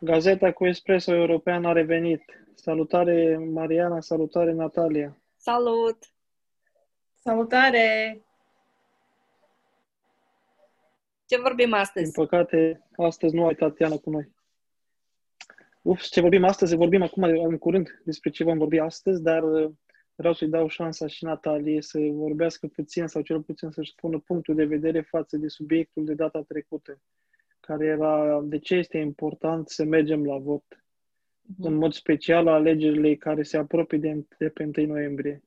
Gazeta cu Espresso European a revenit. Salutare Mariana, salutare Natalia. Salut! Salutare! Ce vorbim astăzi? Din păcate, astăzi nu ai Tatiana cu noi. Uf, ce vorbim astăzi? Vorbim acum în curând despre ce vom vorbi astăzi, dar uh, vreau să-i dau șansa și Natalie să vorbească puțin sau cel puțin să-și spună punctul de vedere față de subiectul de data trecută, care era de ce este important să mergem la vot, uh-huh. în mod special la alegerile care se apropie de, de pe 1 noiembrie.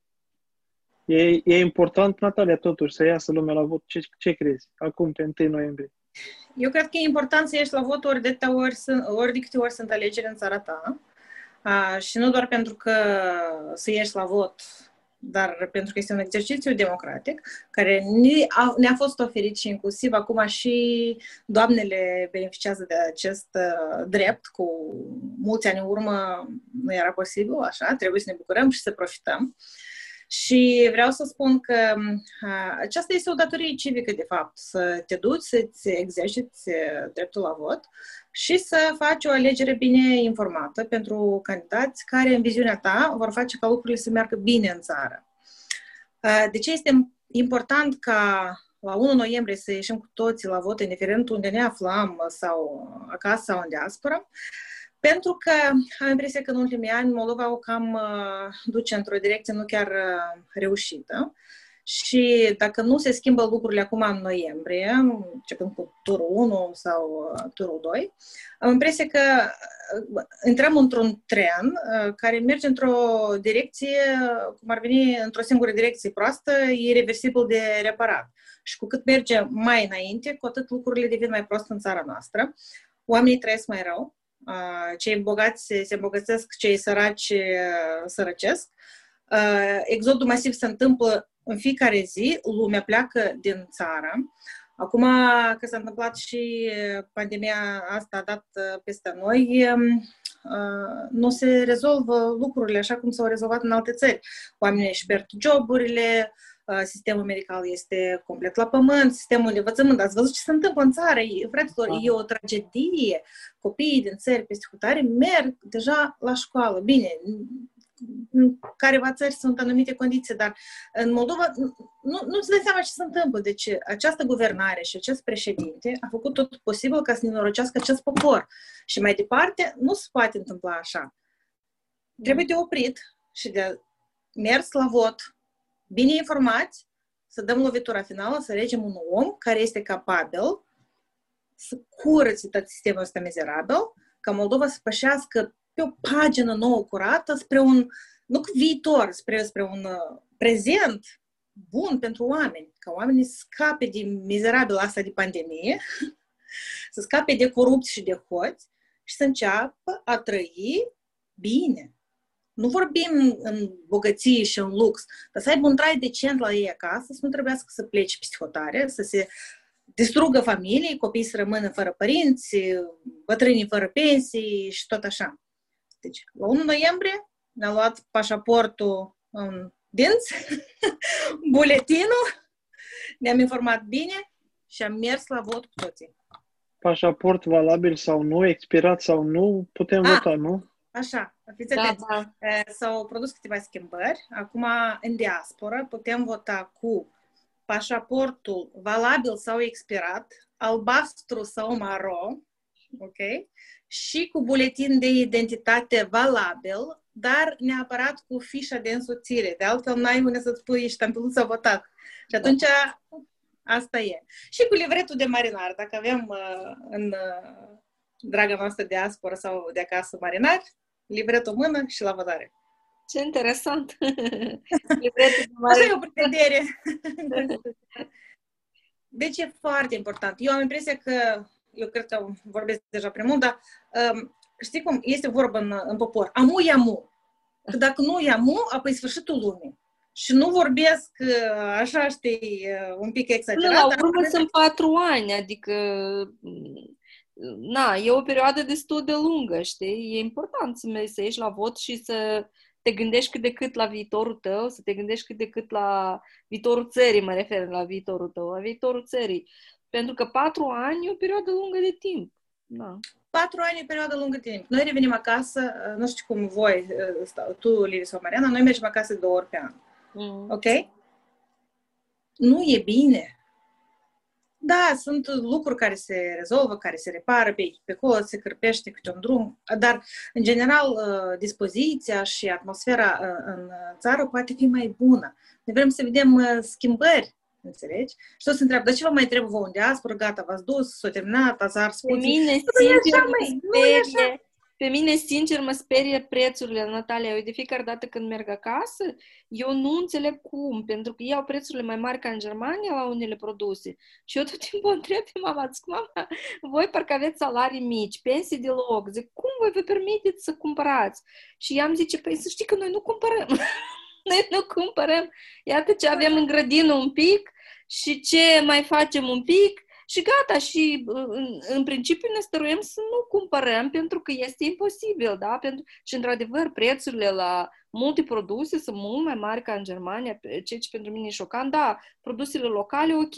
E, e important, Natalia, totuși, să iasă lumea la vot. Ce, ce crezi? Acum, pe 1 noiembrie. Eu cred că e important să ieși la vot ori de, ori, ori de câte ori sunt alegeri în țara ta. A, și nu doar pentru că să ieși la vot, dar pentru că este un exercițiu democratic care ne-a, ne-a fost oferit și inclusiv acum și doamnele beneficiază de acest uh, drept cu mulți ani în urmă nu era posibil, așa, trebuie să ne bucurăm și să profităm. Uh, și vreau să spun că a, aceasta este o datorie civică, de fapt, să te duci, să-ți exerciți dreptul la vot și să faci o alegere bine informată pentru candidați care, în viziunea ta, vor face ca lucrurile să meargă bine în țară. De ce este important ca la 1 noiembrie să ieșim cu toții la vot, indiferent unde ne aflăm sau acasă sau în diaspora? Pentru că am impresia că în ultimii ani Moldova o cam uh, duce într-o direcție nu chiar uh, reușită. Și dacă nu se schimbă lucrurile acum în noiembrie, începând cu turul 1 sau uh, turul 2, am impresia că intrăm într-un tren care merge într-o direcție, cum ar veni, într-o singură direcție proastă, irreversibil de reparat. Și cu cât merge mai înainte, cu atât lucrurile devin mai proste în țara noastră. Oamenii trăiesc mai rău, cei bogați se îmbogățesc, cei săraci sărăcesc. Exodul masiv se întâmplă în fiecare zi, lumea pleacă din țară. Acum că s-a întâmplat și pandemia asta a dat peste noi, nu se rezolvă lucrurile așa cum s-au rezolvat în alte țări. Oamenii își pierd joburile, sistemul medical este complet la pământ, sistemul de învățământ. Ați văzut ce se întâmplă în țară? Fraților, e o tragedie. Copiii din țări peste hotare merg deja la școală. Bine, în careva țări sunt anumite condiții, dar în Moldova nu, nu-ți dai seama ce se întâmplă. Deci această guvernare și acest președinte a făcut tot posibil ca să ne norocească acest popor. Și mai departe, nu se poate întâmpla așa. Trebuie de oprit și de mers la vot bine informați, să dăm lovitura finală, să alegem un om care este capabil să curățe tot sistemul ăsta mizerabil, ca Moldova să pășească pe o pagină nouă curată spre un, nu viitor, spre, spre un uh, prezent bun pentru oameni, ca oamenii să scape din mizerabil asta de pandemie, să scape de corupți și de hoți și să înceapă a trăi bine. Nu vorbim în bogăție și în lux, dar să aibă un trai decent la ei acasă, să nu trebuiască să plece psihotare, să se distrugă familii, copiii să rămână fără părinți, bătrânii fără pensii și tot așa. Deci, la 1 noiembrie ne-a luat pașaportul în dinți, buletinul, ne-am informat bine și am mers la vot cu toții. Pașaport valabil sau nu, expirat sau nu, putem A, ah, vota, nu? Așa, fiți da, da. S-au produs câteva schimbări. Acum, în diaspora, putem vota cu pașaportul valabil sau expirat, albastru sau maro, ok? Și cu buletin de identitate valabil, dar neapărat cu fișa de însoțire. De altfel, n-ai unde să-ți pui ștampiluța votat. Și atunci, asta e. Și cu livretul de marinar. Dacă avem uh, în uh, draga noastră diaspora sau de acasă marinari, libretul mână și la votare. Ce interesant! libretul de Așa e o pregătire. deci e foarte important. Eu am impresia că, eu cred că vorbesc deja prea mult, dar um, știi cum este vorba în, în popor? Amu e amu. Că dacă nu e amu, apoi sfârșitul lumii. Și nu vorbesc uh, așa, știi, uh, un pic exagerat. Până la urmă sunt patru ani, adică na, e o perioadă destul de lungă, știi? E important să, să ieși la vot și să te gândești cât de cât la viitorul tău, să te gândești cât de cât la viitorul țării, mă refer la viitorul tău, la viitorul țării. Pentru că patru ani e o perioadă lungă de timp. Da. Patru ani e perioada lungă de timp. Noi revenim acasă, uh, nu știu cum voi, uh, stau, tu, Livi sau Mariana, noi mergem acasă două ori pe an. Mm. Ok? Nu e bine. Da, sunt lucruri care se rezolvă, care se repară pe aici, pe acolo, se cârpește câte un drum, dar, în general, uh, dispoziția și atmosfera uh, în țară poate fi mai bună. Noi vrem să vedem uh, schimbări, înțelegi? Și tot se întreabă, de ce vă mai trebuie vouă în diaspora, gata, v-ați dus, s-a terminat, ați ars Pe puțin. mine, Nu e sincer, așa, mă măi, nu e așa. Sperie, pe mine, sincer, mă sperie prețurile, Natalia. Eu de fiecare dată când merg acasă, eu nu înțeleg cum, pentru că iau prețurile mai mari ca în Germania la unele produse. Și eu tot timpul o întreb pe mama, zic, mama, voi parcă aveți salarii mici, pensii deloc. Zic, cum voi vă permiteți să cumpărați? Și i-am zice, păi să știi că noi nu cumpărăm. noi nu cumpărăm. Iată ce avem în grădină un pic și ce mai facem un pic și gata, și în, în principiu ne stăruiem să nu cumpărăm pentru că este imposibil, da? Pentru, și într-adevăr, prețurile la multe produse sunt mult mai mari ca în Germania, ceea ce pentru mine e șocant. Da, produsele locale, ok,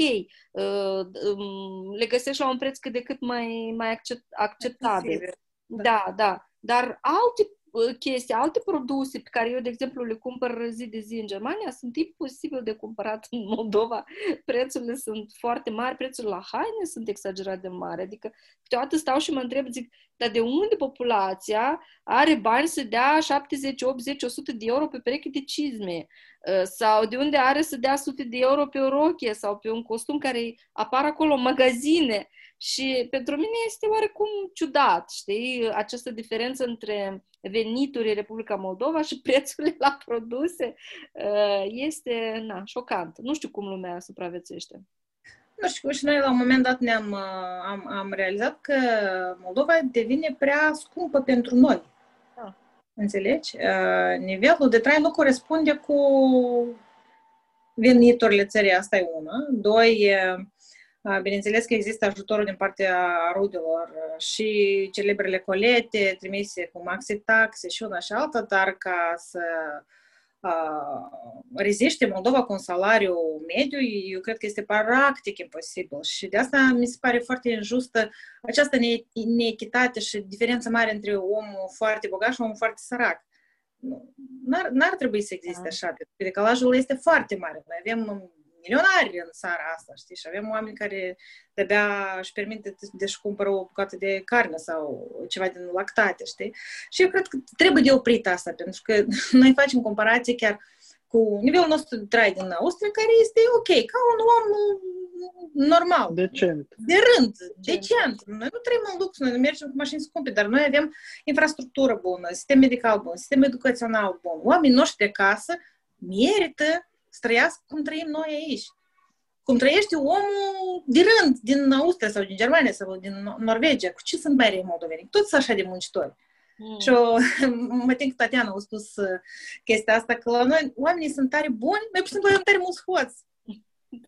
uh, um, le găsești la un preț cât de cât mai, mai accept, acceptabil. Accesibil, Da, da. Dar alte uh, chestii, alte produse pe care eu, de exemplu, le cumpăr zi de zi în Germania, sunt imposibil de cumpărat în Moldova. Prețurile sunt foarte mari, prețurile la haine sunt exagerat de mari. Adică, câteodată stau și mă întreb, zic, dar de unde populația are bani să dea 70, 80, 100 de euro pe pereche de cizme? Uh, Sau de unde are să dea sute de euro pe o rochie sau pe un costum care apar acolo în magazine? Și pentru mine este oarecum ciudat, știi, această diferență între venituri în Republica Moldova și prețurile la produse uh, este, na, șocant. Nu știu cum lumea supraviețuiește. Nu știu, și noi la un moment dat ne-am uh, am, am realizat că Moldova devine prea scumpă pentru noi. Da. Înțelegi? Uh, Nivelul de trai nu corespunde cu veniturile țării, asta e una. Doi, uh, bineînțeles că există ajutorul din partea rudelor uh, și celebrele colete trimise cu maxi taxe și una și alta, dar ca să uh, reziște Moldova cu un salariu mediu, eu cred că este practic imposibil. Și de asta mi se pare foarte injustă această ne- neechitate și diferența mare între omul foarte bogat și omul foarte sărac. Nu, N-ar, n-ar trebui să existe Da. așa, pentru că decalajul este foarte mare. Noi avem milionari în țara asta, știi, și avem oameni care de-abia își permite de-și cumpără o bucată de carne sau ceva din lactate, știi? Și eu cred că trebuie de oprit asta, pentru că noi facem comparație chiar cu nivelul nostru de trai din Austria, care este ok, ca un om normal, Decent. de rând, decent. Noi nu trăim în lux, noi nu mergem cu mașini scumpe, dar noi avem infrastructură bună, sistem medical bun, sistem educațional bun. Oamenii noștri de acasă merită să trăiască cum trăim noi aici. Cum trăiește omul de rând din Austria sau din Germania sau din Nor- Norvegia. Cu ce sunt mai răi moldoveni? Toți sunt așa de muncitori. Mm. Și o, mă tem că Tatiana a spus uh, chestia asta, că la noi oamenii sunt tare buni, noi pur și simplu avem tare mulți hoți.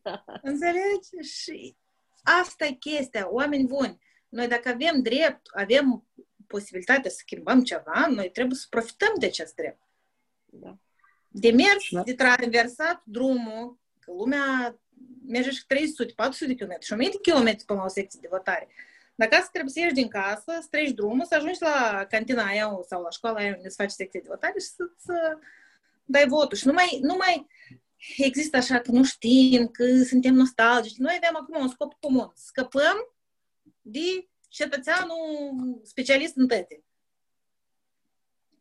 Da. Înțelegi? Și asta e chestia, oameni buni. Noi dacă avem drept, avem posibilitatea să schimbăm ceva, noi trebuie să profităm de acest drept. Da. De mers, Da. de traversat drumul, că lumea merge și 300, 400 de km și 1000 de km până la o secție de votare. Dacă asta trebuie să ieși din casă, să treci drumul, să ajungi la cantina aia sau la școala aia unde să faci secție de votare și să, să dai votul. Și nu mai, nu mai există așa că nu știm, că suntem nostalgici. Noi avem acum un scop comun. Scăpăm de cetățeanul specialist în tăte.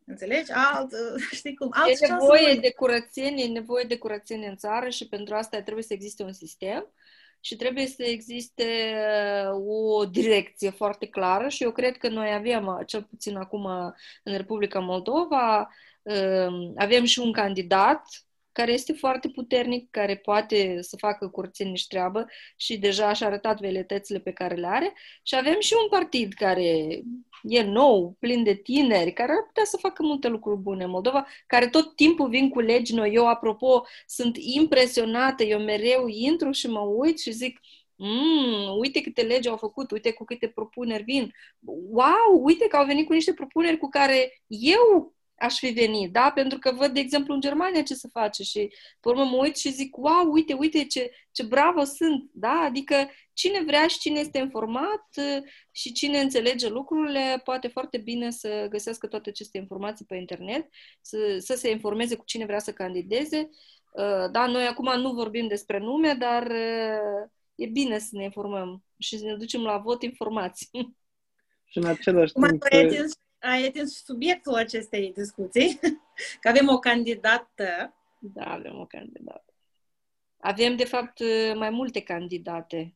Înțelegi? Alt, știi cum? Alt E nevoie de curățenie, e nevoie de curățenie în țară și pentru asta trebuie să existe un sistem și trebuie să existe o direcție foarte clară și eu cred că noi avem, cel puțin acum în Republica Moldova, avem și un candidat care este foarte puternic, care poate să facă curățenie și treabă și deja și-a arătat veletățile pe care le are și avem și un partid care e nou, plin de tineri, care ar putea să facă multe lucruri bune în Moldova, care tot timpul vin cu legi noi. Eu, apropo, sunt impresionată, eu mereu intru și mă uit și zic, Mm, uite câte legi au făcut, uite cu câte propuneri vin. Wow, uite că au venit cu niște propuneri cu care eu aș fi venit, da? Pentru că văd, de exemplu, în Germania ce se face și pe urmă mă uit și zic, wow, uite, uite ce, ce bravo sunt, da? Adică cine vrea și cine este informat uh, și cine înțelege lucrurile poate foarte bine să găsească toate aceste informații pe internet, să, să se informeze cu cine vrea să candideze. Uh, da, noi acum nu vorbim despre nume, dar uh, e bine să ne informăm și să ne ducem la vot informații. Și în același timp ai atins subiectul acestei discuții, că avem o candidată. Da, avem o candidată. Avem, de fapt, mai multe candidate.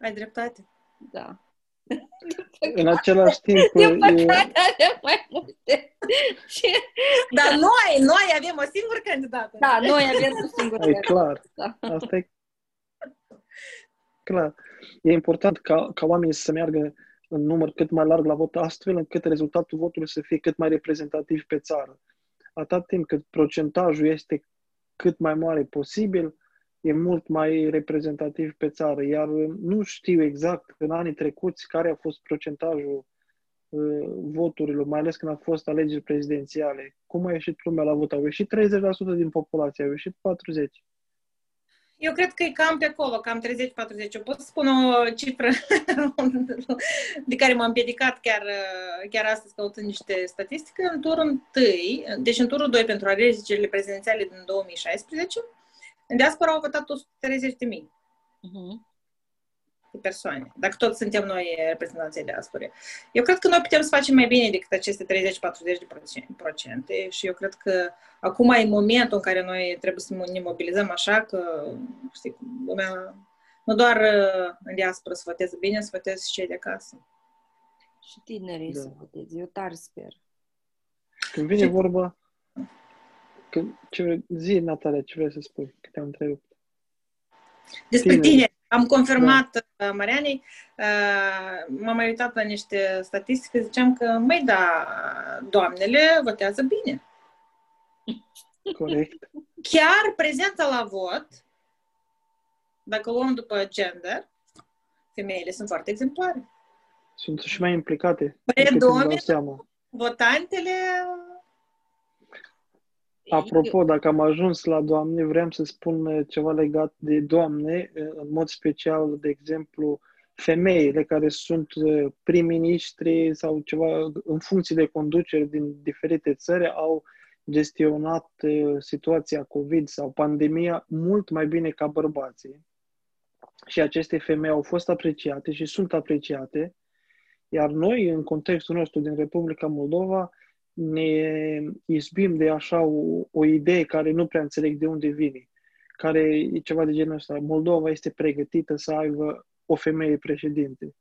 Ai dreptate. Da. În același timp... Din păcate avem mai multe. Dar noi, noi avem o singură candidată. Da, noi avem o singură candidată. E clar. Da. Asta e clar. E important ca, ca oamenii să meargă în număr cât mai larg la vot, astfel încât rezultatul votului să fie cât mai reprezentativ pe țară. Atât timp cât procentajul este cât mai mare posibil, e mult mai reprezentativ pe țară. Iar nu știu exact în anii trecuți care a fost procentajul uh, voturilor, mai ales când a fost alegeri prezidențiale. Cum a ieșit lumea la vot? Au ieșit 30% din populație, au ieșit 40%. Eu cred că e cam pe acolo, cam 30-40. Eu pot să spun o cifră de care m-am împiedicat chiar, chiar astăzi căutând niște statistică. În turul 1, deci în turul 2 pentru alegerile prezidențiale din 2016, în diaspora au votat 130 de mii. Uh-huh de persoane, dacă tot suntem noi reprezentanții diaspore. Eu cred că noi putem să facem mai bine decât aceste 30-40 de procente și eu cred că acum e momentul în care noi trebuie să ne mobilizăm așa că, știi, lumea, nu doar uh, în diaspora să voteze bine, să voteze și cei de acasă. Și tinerii da. să voteze. Eu tare sper. Când vine și... vorba, când, ce, zi, Natalia, ce vrei să spui? Că te-am întrebat. Despre tine. Am confirmat da. Uh, Marianei, uh, m-am mai uitat la niște statistici, ziceam că, măi, da, doamnele votează bine. Corect. Chiar prezența la vot, dacă luăm după gender, femeile sunt foarte exemplare. Sunt și mai implicate. Predomină votantele Apropo, dacă am ajuns la Doamne, vreau să spun ceva legat de Doamne, în mod special, de exemplu, femeile care sunt uh, prim-ministri sau ceva în funcție de conducere din diferite țări au gestionat uh, situația COVID sau pandemia mult mai bine ca bărbații. Și aceste femei au fost apreciate și sunt apreciate, iar noi, în contextul nostru din Republica Moldova, ne izbim de așa o, o idee care nu prea înțeleg de unde vine, care e ceva de genul ăsta. Moldova este pregătită să aibă o femeie președinte.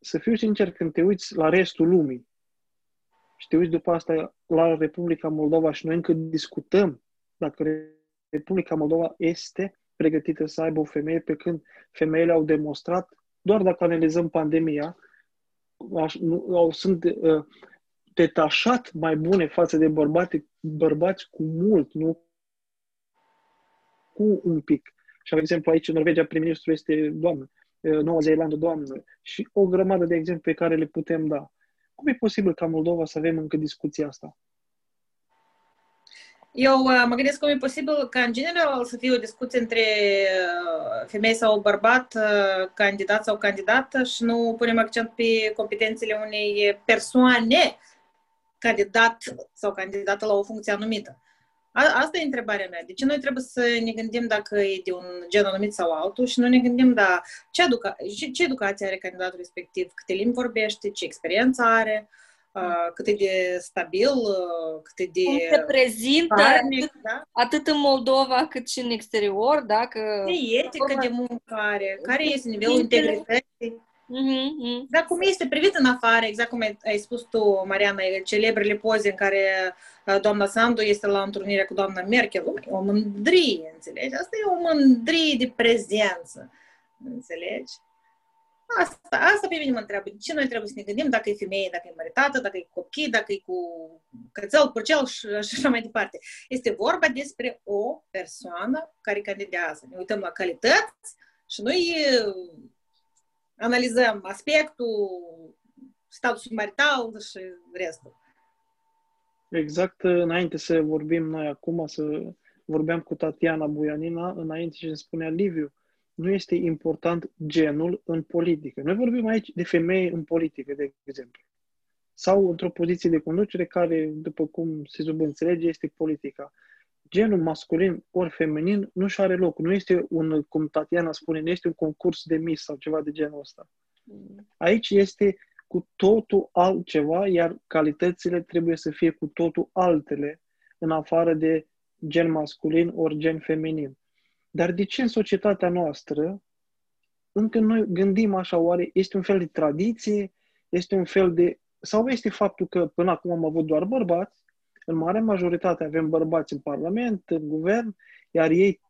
Să fiu sincer, când te uiți la restul lumii și te uiți după asta la Republica Moldova și noi încă discutăm dacă Republica Moldova este pregătită să aibă o femeie, pe când femeile au demonstrat, doar dacă analizăm pandemia, au, sunt uh, detașat mai bune față de bărbați, bărbați cu mult, nu cu un pic. Și, de exemplu, aici în Norvegia, prim-ministru este doamnă, Noua Zeelandă doamnă și o grămadă de exemple pe care le putem da. Cum e posibil ca Moldova să avem încă discuția asta? Eu uh, mă gândesc cum e posibil ca, în general, să fie o discuție între uh, femei sau bărbat, uh, candidat sau candidată și nu punem accent pe competențele unei persoane candidat sau candidată la o funcție anumită. A, asta e întrebarea mea. De ce noi trebuie să ne gândim dacă e de un gen anumit sau altul și nu ne gândim, da, ce, educa- ce, ce educație are candidatul respectiv, câte limbi vorbește, ce experiență are, uh, cât e de stabil, uh, cât e de... Cum se prezintă farnic, atât, da? atât în Moldova cât și în exterior, da? Că... Ce etică de muncă are, care este nivelul integrității. Mm-hmm. Dar cum este privit în afară, exact cum ai, ai spus tu, Mariana, celebrele poze în care uh, doamna Sandu este la întâlnirea cu doamna Merkel, o mândrie, înțelegi? Asta e o mândrie de prezență, înțelegi? Asta, asta pe mine mă întreabă. De ce noi trebuie să ne gândim dacă e femeie, dacă e măritată, dacă e copii, dacă e cu cățel, curcel și așa mai departe. Este vorba despre o persoană care candidează. Ne uităm la calități și noi analizăm aspectul, statusul marital și restul. Exact înainte să vorbim noi acum, să vorbeam cu Tatiana Buianina, înainte și îmi spunea Liviu, nu este important genul în politică. Noi vorbim aici de femei în politică, de exemplu. Sau într-o poziție de conducere care, după cum se subînțelege, este politica. Genul masculin ori feminin nu și are loc. Nu este un, cum Tatiana spune, nu este un concurs de mis sau ceva de genul ăsta. Aici este cu totul altceva, iar calitățile trebuie să fie cu totul altele, în afară de gen masculin ori gen feminin. Dar de ce în societatea noastră încă noi gândim așa, oare este un fel de tradiție, este un fel de... Sau este faptul că până acum am avut doar bărbați, în mare majoritate avem bărbați în Parlament, în guvern, iar ei,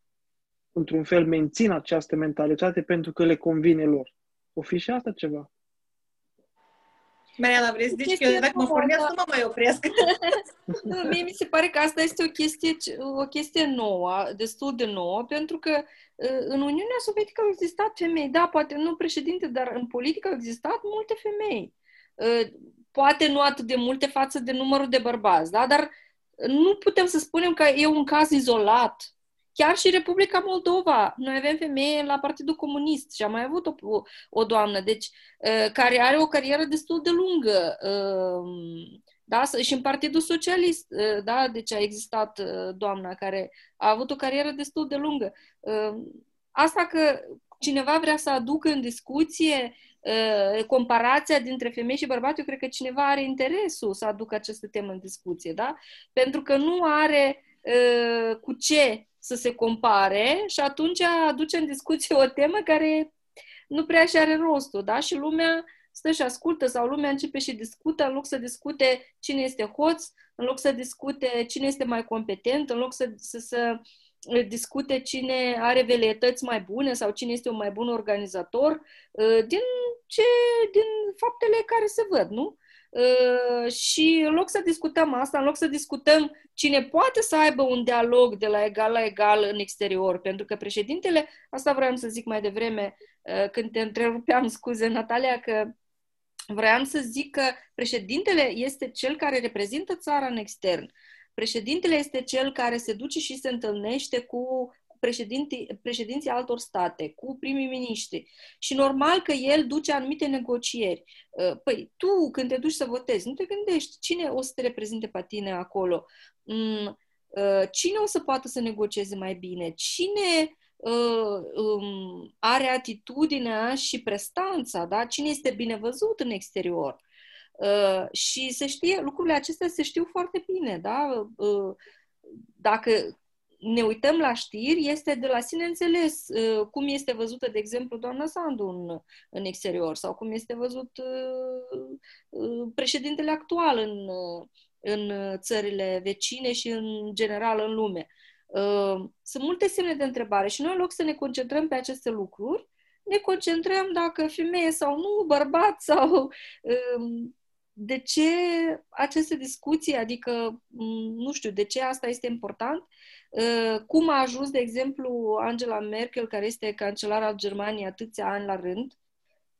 într-un fel, mențin această mentalitate pentru că le convine lor. O fi și asta ceva? Mariana, vrei să zici că dacă mă pornesc, nu mă mai opresc. nu, mie mi se pare că asta este o chestie, o chestie nouă, destul de nouă, pentru că ă, în Uniunea Sovietică au existat femei, da, poate nu președinte, dar în politică au existat multe femei. Ă, poate nu atât de multe față de numărul de bărbați, da, dar nu putem să spunem că e un caz izolat Chiar și Republica Moldova. Noi avem femeie la Partidul Comunist și am mai avut o, o doamnă, deci, uh, care are o carieră destul de lungă. Uh, da? Și în Partidul Socialist, uh, da? deci a existat doamna care a avut o carieră destul de lungă. Asta că cineva vrea să aducă în discuție comparația dintre femei și bărbați, eu cred că cineva are interesul să aducă această temă în discuție, da? Pentru că nu are cu ce să se compare și atunci aduce în discuție o temă care nu prea și are rostul, da? Și lumea stă și ascultă sau lumea începe și discută în loc să discute cine este hoț, în loc să discute cine este mai competent, în loc să, să, să discute cine are veleități mai bune sau cine este un mai bun organizator, uh, din, ce, din faptele care se văd, nu? Uh, și în loc să discutăm asta, în loc să discutăm cine poate să aibă un dialog de la egal la egal în exterior, pentru că președintele, asta vreau să zic mai devreme, uh, când te întrerupeam, scuze, Natalia, că vreau să zic că președintele este cel care reprezintă țara în extern. Președintele este cel care se duce și se întâlnește cu președinții, președinții altor state, cu primii miniștri. Și normal că el duce anumite negocieri. Uh, păi, tu, când te duci să votezi, nu te gândești cine o să te reprezinte pe tine acolo, mm, uh, cine o să poată să negocieze mai bine, cine uh, um, are atitudinea și prestanța, da? cine este bine văzut în exterior. Uh, și se știe, lucrurile acestea se știu foarte bine, da? Uh, dacă ne uităm la știri, este de la sine înțeles uh, cum este văzută, de exemplu, doamna Sandu în, în exterior sau cum este văzut uh, uh, președintele actual în, în țările vecine și în general în lume. Sunt multe semne de întrebare și noi, în loc să ne concentrăm pe aceste lucruri, ne concentrăm dacă femeie sau nu, bărbat sau um, de ce aceste discuții, adică, nu știu, de ce asta este important? Uh, cum a ajuns, de exemplu, Angela Merkel, care este cancelara Germaniei atâția ani la rând,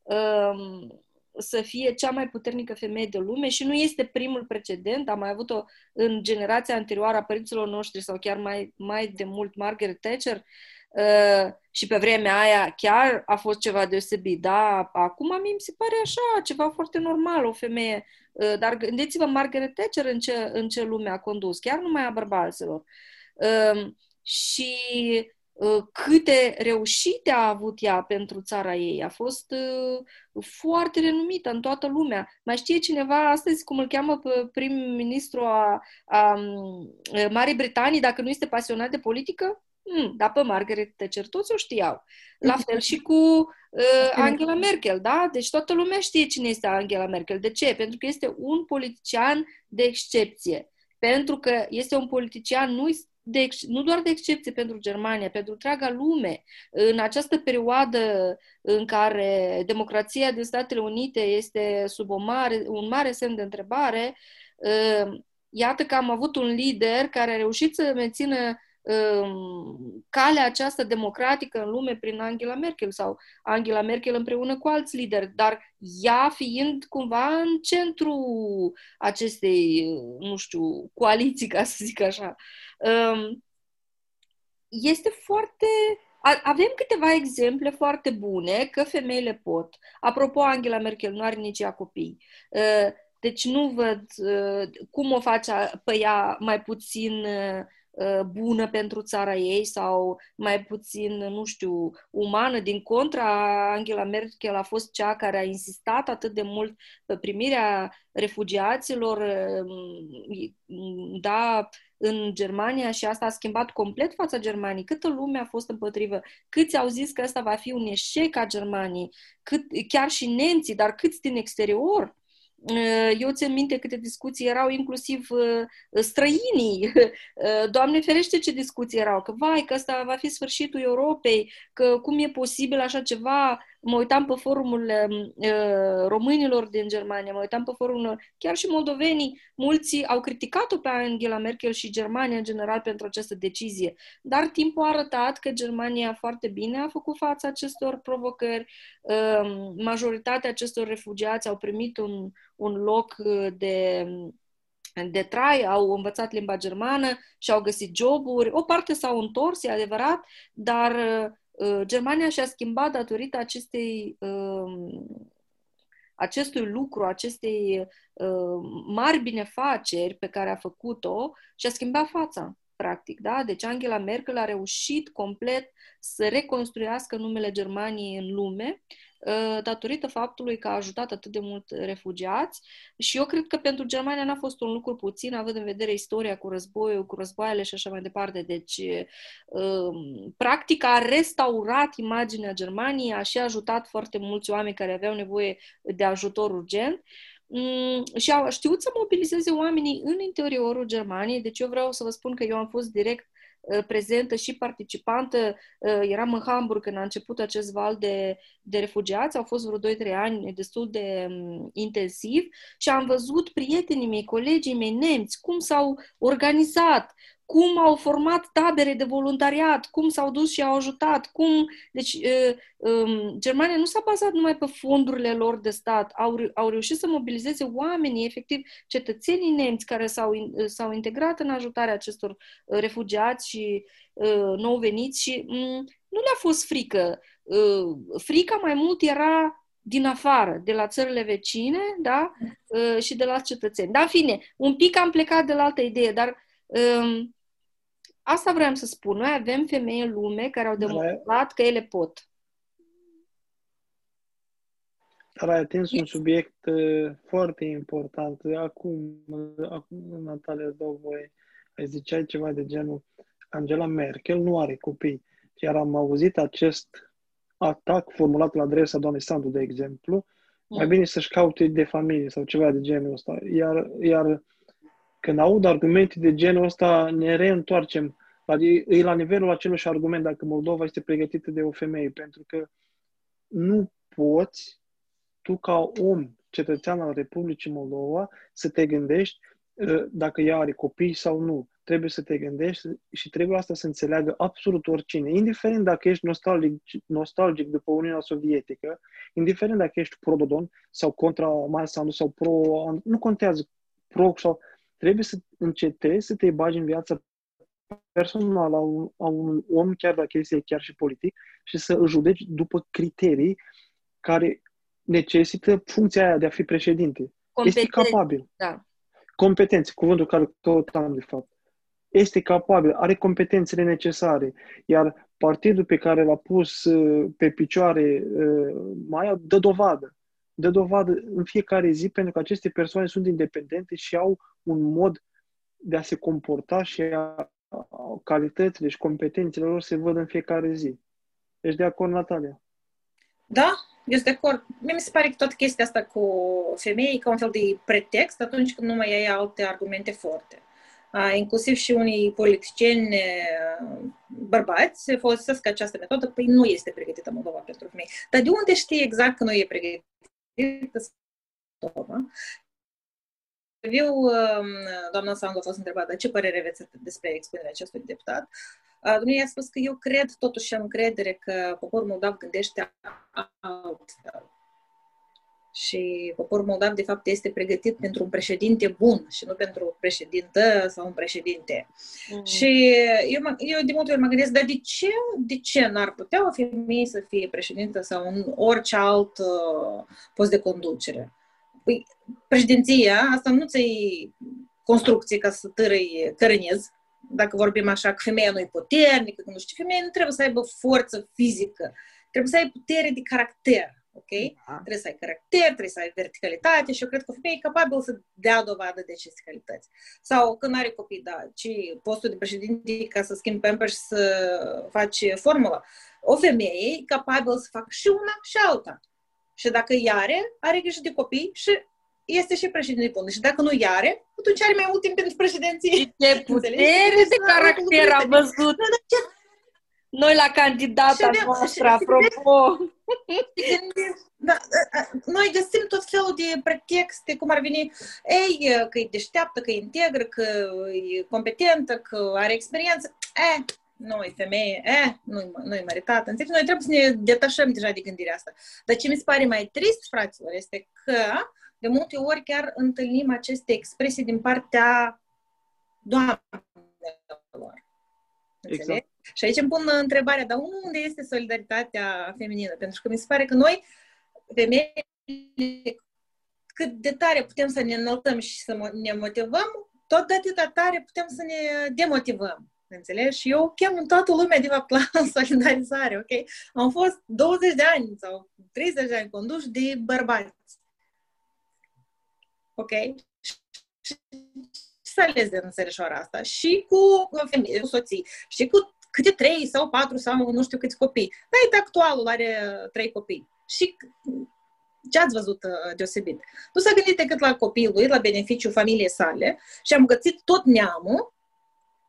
um, să fie cea mai puternică femeie de lume? Și nu este primul precedent, am mai avut-o în generația anterioară a părinților noștri sau chiar mai, mai de mult Margaret Thatcher? uh, și pe vremea aia chiar a fost ceva deosebit, da? Acum mi se pare așa, ceva foarte normal, o femeie, uh, dar gândiți-vă Margaret Thatcher în ce, în ce lume a condus, chiar numai a bărbaților. Uh, Ehm, și ă, câte reușite a avut ea pentru țara ei. A fost ă, foarte renumită în toată lumea. Mai știe cineva astăzi cum îl cheamă pe prim-ministru a, a Marii Britanii, dacă nu este pasionat de politică? Hmm, da, pe Margaret Thatcher toți o știau. La fel și cu uh, Angela Merkel, da? Deci toată lumea știe cine este Angela Merkel. De ce? Pentru că este un politician de excepție. Pentru că este un politician nu de, nu doar de excepție pentru Germania, pentru întreaga lume, în această perioadă în care democrația din Statele Unite este sub o mare, un mare semn de întrebare, ă, iată că am avut un lider care a reușit să mențină um, calea aceasta democratică în lume prin Angela Merkel sau Angela Merkel împreună cu alți lideri, dar ea fiind cumva în centru acestei, nu știu, coaliții, ca să zic așa. Um, este foarte avem câteva exemple foarte bune că femeile pot. Apropo, Angela Merkel nu are nici ea copii. Uh, deci nu văd uh, cum o face pe ea mai puțin uh, bună pentru țara ei sau mai puțin, nu știu, umană. Din contra, Angela Merkel a fost cea care a insistat atât de mult pe primirea refugiaților, da, în Germania și asta a schimbat complet fața Germaniei. Câtă lume a fost împotrivă? Câți au zis că asta va fi un eșec a Germaniei? Cât, chiar și nemții, dar câți din exterior? Eh, eu țin minte câte discuții erau, inclusiv eh, străinii. Eh, Doamne ferește ce discuții erau, că vai, că asta va fi sfârșitul Europei, că cum e posibil așa ceva, mă uitam pe forumurile uh, românilor din Germania, mă uitam pe forumurile, chiar și moldovenii, mulți au criticat-o pe Angela Merkel și Germania în general pentru această decizie. Dar timpul a arătat că Germania foarte bine a făcut față acestor provocări. Uh, majoritatea acestor refugiați au primit un, un loc de de trai, au învățat limba germană și au găsit joburi. O parte s-au întors, e adevărat, dar Uh, Germania și-a schimbat datorită acestei, um, acestui lucru, acestei uh, mari binefaceri pe care a făcut-o și a schimbat fața practic, da? Deci Angela Merkel a reușit complet să reconstruiască numele Germaniei în lume Uh, datorită faptului că a ajutat atât de mult refugiați și eu cred că pentru Germania n-a fost un lucru puțin, având în vedere istoria cu războiul, cu războaiele și așa mai departe. Deci, um, practic, a restaurat imaginea Germaniei, a și ajutat foarte mulți oameni care aveau nevoie de ajutor urgent mm, și a știut să mobilizeze oamenii în interiorul Germaniei. Deci eu vreau să vă spun că eu am fost direct Uh, prezentă și participantă. Uh, eram în Hamburg când a început acest val de, de refugiați. Au fost vreo 2-3 ani destul de um, intensiv și am văzut prietenii mei, colegii mei nemți, cum s-au organizat, cum au format tabere de voluntariat, cum s-au dus și au ajutat, cum... Deci, uh, um, Germania nu s-a bazat numai pe fondurile lor de stat, au, au reușit să mobilizeze oamenii, efectiv, cetățenii nemți care s-au, s-au integrat în ajutarea acestor uh, refugiați și uh, nou veniți și um, nu le-a fost frică. Frica mai mult era din afară, de la țările vecine, da, și de la cetățeni. Dar, în fine, un pic am plecat de la altă idee, dar um, Asta vreau să spun. Noi avem femei în lume care au demonstrat că ele pot. Dar ai atins un subiect uh, foarte important. Acum, acum Natalia, dau voie. Ai ziceai ceva de genul Angela Merkel nu are copii. Iar am auzit acest atac formulat la adresa doamnei Sandu, de exemplu, mm. mai bine să-și caute de familie sau ceva de genul ăsta. Iar, iar când aud argumente de genul ăsta, ne reîntoarcem. La, e la nivelul aceluși argument dacă Moldova este pregătită de o femeie, pentru că nu poți, tu ca om, cetățean al Republicii Moldova, să te gândești ă, dacă ea are copii sau nu. Trebuie să te gândești și trebuie asta să înțeleagă absolut oricine, indiferent dacă ești nostalgic, nostalgic după Uniunea Sovietică, indiferent dacă ești pro-Dodon sau contra Sandu sau pro... Nu contează pro sau trebuie să încetezi să te bagi în viața personală a, un, a unui om, chiar dacă este chiar și politic, și să îl judeci după criterii care necesită funcția aia de a fi președinte. Este capabil. Da. Competențe, cuvântul care căutam de fapt. Este capabil, are competențele necesare, iar partidul pe care l-a pus uh, pe picioare uh, Maia dă dovadă dă dovadă în fiecare zi pentru că aceste persoane sunt independente și au un mod de a se comporta și a, calitățile și competențele lor se văd în fiecare zi. Ești de acord, Natalia? Da, ești de acord. Mie mi se pare că toată chestia asta cu femei ca un fel de pretext atunci când nu mai ai alte argumente forte. Uh, inclusiv și unii politicieni bărbați folosesc această metodă, păi nu este pregătită Moldova pentru femei. Dar de unde știi exact că nu e pregătită Moldova. interviu, um, doamna Sandu a fost întrebată ce părere aveți despre expunerea acestui deputat. Dumnezeu a spus că eu cred, totuși am încredere că poporul moldav gândește altfel. Și poporul moldav, de fapt, este pregătit pentru un președinte bun și nu pentru o președintă sau un președinte. Mm. Și eu, eu de multe ori mă gândesc, dar de ce, de ce n-ar putea o femeie să fie președintă sau un orice alt uh, post de conducere? Păi, președinția, asta nu ți construcție ca să tărăi cărănez, dacă vorbim așa, că femeia nu e puternică, că nu știu, femeia nu trebuie să aibă forță fizică, trebuie să ai putere de caracter ok? Da. Trebuie să ai caracter, trebuie să ai verticalitate și eu cred că o femeie e capabil să dea dovadă de aceste calități. Sau când are copii, da, ci postul de președinte ca să schimbi pampers și să faci formula. O femeie e capabil să facă și una și alta. Și dacă ea are, are grijă de copii și este și președinte bun. Și dacă nu are, atunci are mai mult timp pentru președinție. Ce putere de caracter a văzut! Noi la candidata și noastră, și, apropo. Da, noi găsim tot felul de pretexte, cum ar veni, ei, că e deșteaptă, că e integră, că e competentă, că are experiență. Eh, nu e femeie, eh, nu-i, nu-i măritată. Înțelegi? Noi trebuie să ne detașăm deja de gândirea asta. Dar ce mi se pare mai trist, fraților, este că de multe ori chiar întâlnim aceste expresii din partea doamnelor. Exact. Și aici îmi pun întrebarea, dar unde este solidaritatea feminină? Pentru că mi se pare că noi, femei, cât de tare putem să ne înăltăm și să ne motivăm, tot de atâta tare putem să ne demotivăm. Înțelegi? Și eu chem în toată lumea, de fapt, la solidarizare, ok? Am fost 20 de ani sau 30 de ani conduși de bărbați. Ok? Și să ales de țărișoara asta și cu femei, cu soții, și cu câte trei sau patru sau nu știu câți copii. Da, uite, actualul are trei copii. Și ce ați văzut uh, deosebit? Nu s-a gândit decât la copilul lui, la beneficiul familiei sale și am găsit tot neamul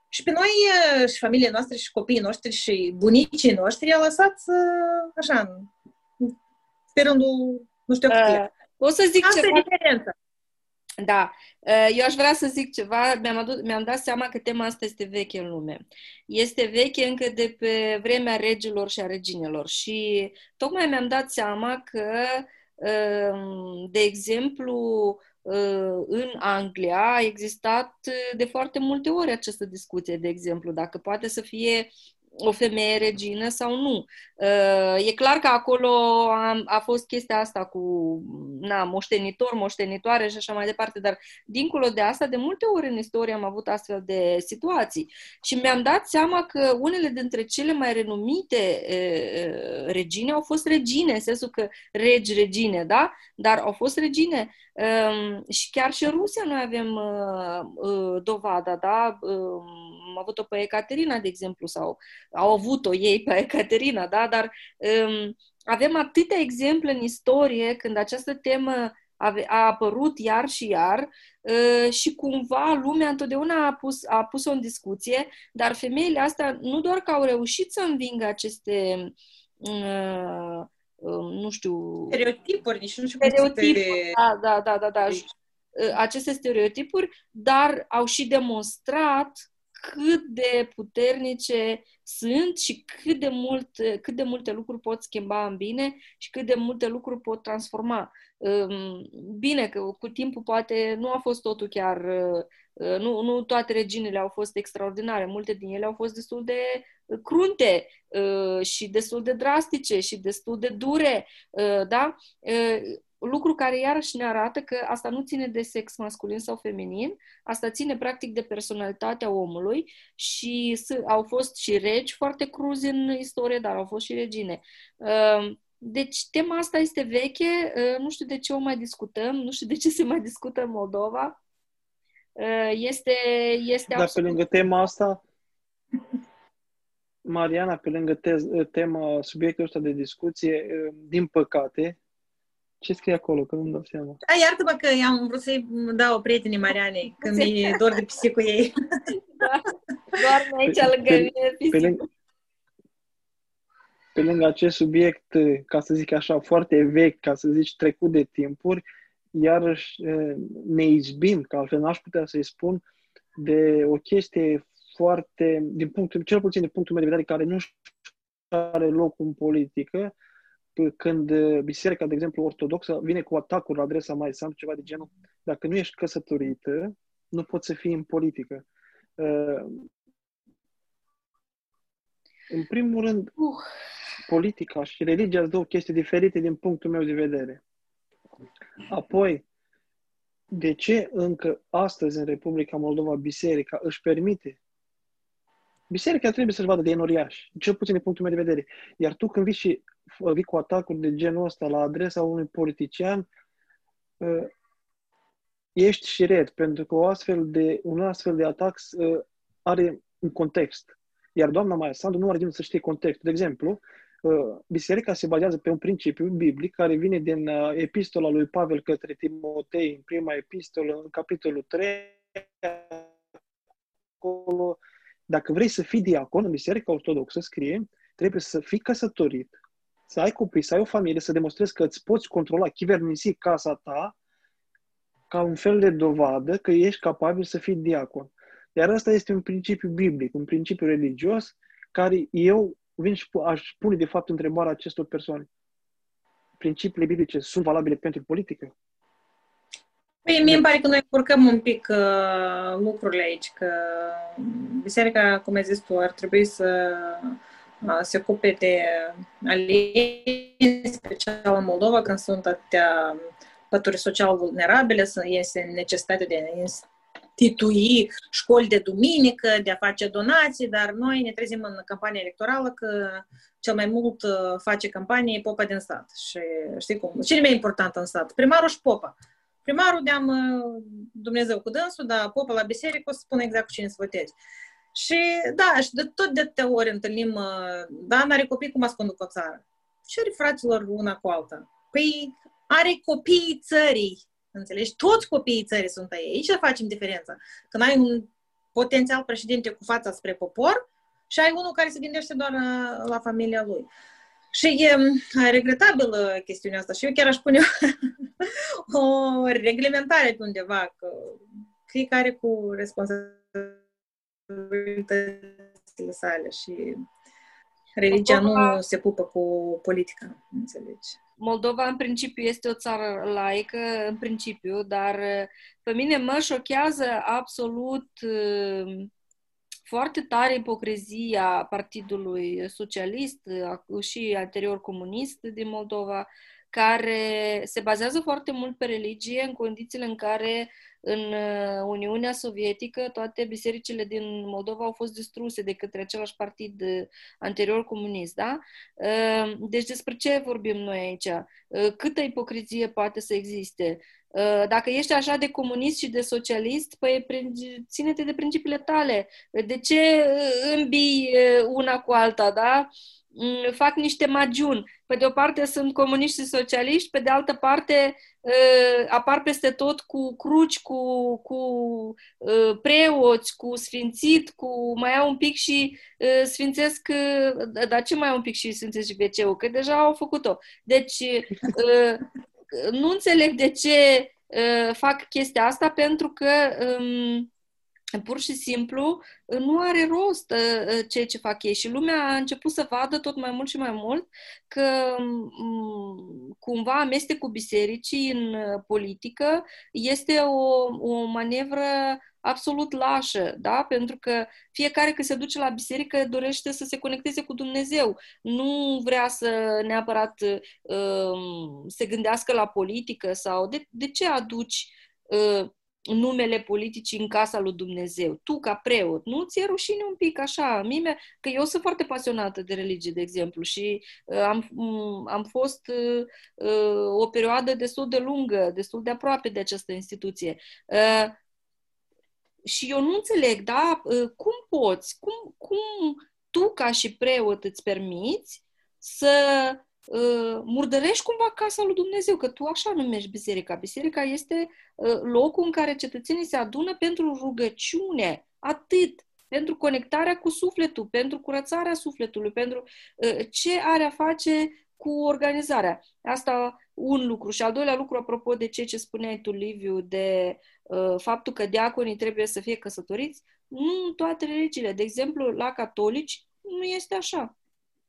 și pe noi uh, și familia noastră și copiii noștri și bunicii noștri i-a lăsat uh, așa, pe rândul, nu știu cât. O să zic Asta ceva. diferența. Da, uh, eu aș vrea să zic ceva. Mi-am, adus, mi-am dat seama că tema asta este veche în lume. Este veche încă de pe vremea regilor și a reginelor și tocmai mi-am dat seama că, um, de exemplu, uh, în Anglia a existat de foarte multe ori această discuție, de exemplu, dacă poate să fie o femeie regină sau nu. Uh, e clar că acolo a, a fost chestia asta cu na, moștenitor, moștenitoare și așa mai departe, dar dincolo de asta, de multe ori în istorie am avut astfel de situații și mi-am dat seama că unele dintre cele mai renumite uh, regine au fost regine, în sensul că regi, regine, da? Dar au fost regine um, și chiar și în Rusia noi avem uh, uh, dovada, da? Uh, am avut-o pe Ecaterina, de exemplu, sau au avut-o ei pe Ecaterina, da? dar um, avem atâtea exemple în istorie când această temă a, a apărut iar și iar uh, și cumva lumea întotdeauna a, pus, a pus-o în discuție, dar femeile astea nu doar că au reușit să învingă aceste uh, uh, nu știu... Stereotipuri, nici nu știu stereotipuri, cum da, da, da, da, da. Deci- aceste stereotipuri, dar au și demonstrat cât de puternice sunt și cât de, mult, cât de multe lucruri pot schimba în bine și cât de multe lucruri pot transforma. Bine că cu timpul poate nu a fost totul chiar, uh, nu, nu toate reginele au fost extraordinare, multe din ele au fost destul de crunte uh, și destul de drastice și destul de dure, uh, da? Lucru care iarăși ne arată că asta nu ține de sex masculin sau feminin, asta ține practic de personalitatea omului și au fost și regi foarte cruzi în istorie, dar au fost și regine. Ehm, deci tema asta este veche, ehm, nu știu de ce o mai discutăm, nu știu de ce se mai discută în Moldova. Ehm, este, este Dar pe lângă tema asta, Mariana, pe lângă te- tema, subiectul ăsta de discuție, din păcate, ce scrie acolo? Că nu-mi dau seama. A, iartă-mă că am vrut să-i dau prietenii Marianei, când mi-e dor de pisicul ei. Da, doar aici lângă pe, mine pe lângă, pe lângă acest subiect, ca să zic așa, foarte vechi, ca să zici trecut de timpuri, iarăși ne izbim, că altfel n-aș putea să-i spun, de o chestie foarte, din punctul, cel puțin din punctul meu de vedere, care nu are loc în politică, când biserica, de exemplu, ortodoxă, vine cu atacuri la adresa mai sau ceva de genul, dacă nu ești căsătorită, nu poți să fii în politică. În primul rând, uh. politica și religia sunt două chestii diferite din punctul meu de vedere. Apoi, de ce încă astăzi în Republica Moldova biserica își permite Biserica trebuie să-și vadă de enoriași, cel puțin din punctul meu de vedere. Iar tu când vii și vii cu atacuri de genul ăsta la adresa unui politician, ă, ești și red, pentru că o astfel de, un astfel de atac ă, are un context. Iar doamna Maia Sandu nu are de să știe contextul. De exemplu, ă, biserica se bazează pe un principiu biblic care vine din epistola lui Pavel către Timotei, în prima epistolă, în capitolul 3, acolo dacă vrei să fii diacon în Biserica Ortodoxă, scrie, trebuie să fii căsătorit, să ai copii, să ai o familie, să demonstrezi că îți poți controla, chivernisi casa ta ca un fel de dovadă că ești capabil să fii diacon. Iar asta este un principiu biblic, un principiu religios, care eu vin și aș pune de fapt întrebarea acestor persoane. Principiile biblice sunt valabile pentru politică? Păi, mie îmi pare că noi încurcăm un pic uh, lucrurile aici, că biserica, cum ai zis tu, ar trebui să uh, se ocupe de alegeri, special în Moldova, când sunt atâtea pături social vulnerabile, să este necesitatea de a institui școli de duminică, de a face donații, dar noi ne trezim în campania electorală că cel mai mult uh, face campanie popa din stat. Și știi cum? Cine mai important în stat? Primarul și popa. Primarul de-am Dumnezeu cu dânsul, dar popa la biserică o să spună exact cu cine să votezi. Și da, și de tot de atâtea ori întâlnim, da, n-are copii, cum să conduc o țară? Ce are fraților una cu alta? Păi are copiii țării, înțelegi? Toți copiii țării sunt ai. Aici facem diferența. Când ai un potențial președinte cu fața spre popor și ai unul care se gândește doar la, la familia lui. Și e regretabilă chestiunea asta și eu chiar aș pune o reglementare pe undeva, că fiecare cu responsabilitățile sale și religia Moldova, nu se pupă cu politica, înțelegi? Moldova în principiu este o țară laică, în principiu, dar pe mine mă șochează absolut foarte tare ipocrizia Partidului Socialist și anterior comunist din Moldova, care se bazează foarte mult pe religie în condițiile în care în uh, Uniunea Sovietică toate bisericile din Moldova au fost distruse de către același partid uh, anterior comunist, da? Uh, deci despre ce vorbim noi aici? Câtă ipocrizie poate să existe? Dacă ești așa de comunist și de socialist, păi ține-te de principiile tale. De ce îmbii una cu alta, da? Mm, fac niște magiuni. Pe de o parte sunt comuniști și socialiști, pe de altă parte uh, apar peste tot cu cruci, cu, cu uh, preoți, cu sfințit, cu mai au un pic și uh, sfințesc, dar ce mai au un pic și sfințesc și wc Că deja au făcut-o. Deci nu înțeleg de ce fac chestia asta, pentru că um, pur și simplu nu are rost uh, ceea ce fac ei și lumea a început să vadă tot mai mult și mai mult că um, cumva amestecul bisericii în uh, politică este o, o manevră absolut lașă, da? Pentru că fiecare când se duce la biserică dorește să se conecteze cu Dumnezeu. Nu vrea să neapărat uh, se gândească la politică sau de, de ce aduci uh, numele politicii în casa lui Dumnezeu. Tu, ca preot, nu ți-e rușine un pic așa? Mie, că eu sunt foarte pasionată de religie, de exemplu, și uh, am, um, am fost uh, uh, o perioadă destul de lungă, destul de aproape de această instituție. Uh, și eu nu înțeleg, da? Uh, cum poți, cum, cum tu, ca și preot, îți permiți să uh, murdărești cumva casa lui Dumnezeu, că tu așa numești biserica. Biserica este uh, locul în care cetățenii se adună pentru rugăciune, atât, pentru conectarea cu sufletul, pentru curățarea sufletului, pentru uh, ce are a face cu organizarea. Asta un lucru. Și al doilea lucru, apropo de ce ce spuneai tu, Liviu, de uh, faptul că diaconii trebuie să fie căsătoriți, nu în toate religiile. De exemplu, la catolici nu este așa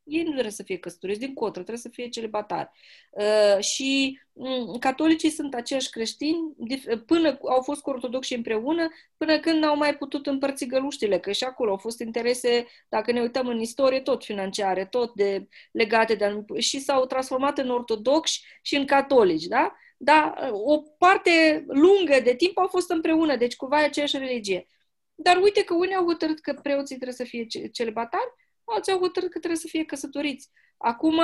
ei nu trebuie să fie căsătoriți, din contră, trebuie să fie celibatari. Uh, și um, catolicii sunt aceiași creștini până au fost cu ortodoxi împreună, până când n-au mai putut împărți găluștile, că și acolo au fost interese, dacă ne uităm în istorie, tot financiare, tot de legate de și s-au transformat în ortodoxi și în catolici, da? Dar o parte lungă de timp au fost împreună, deci cumva e aceeași religie. Dar uite că unii au hotărât că preoții trebuie să fie celibatari, alții au hotărât că trebuie să fie căsătoriți. Acum,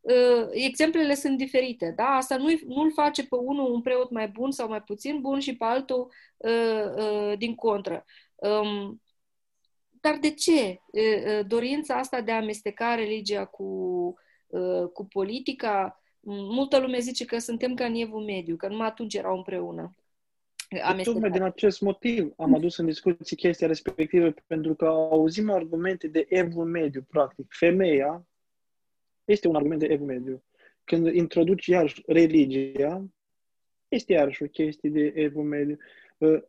uh, exemplele sunt diferite, da? Asta nu, nu-l face pe unul un preot mai bun sau mai puțin bun și pe altul uh, uh, din contră. Um, dar de ce dorința asta de a amesteca religia cu, cu politica? Multă lume zice că suntem ca în Evul Mediu, că numai atunci erau împreună Tocmai din acest motiv am adus în discuție chestia respectivă, pentru că auzim argumente de evul mediu, practic. Femeia este un argument de evul mediu. Când introduci iarăși religia, este iarăși o chestie de evul mediu. Uh,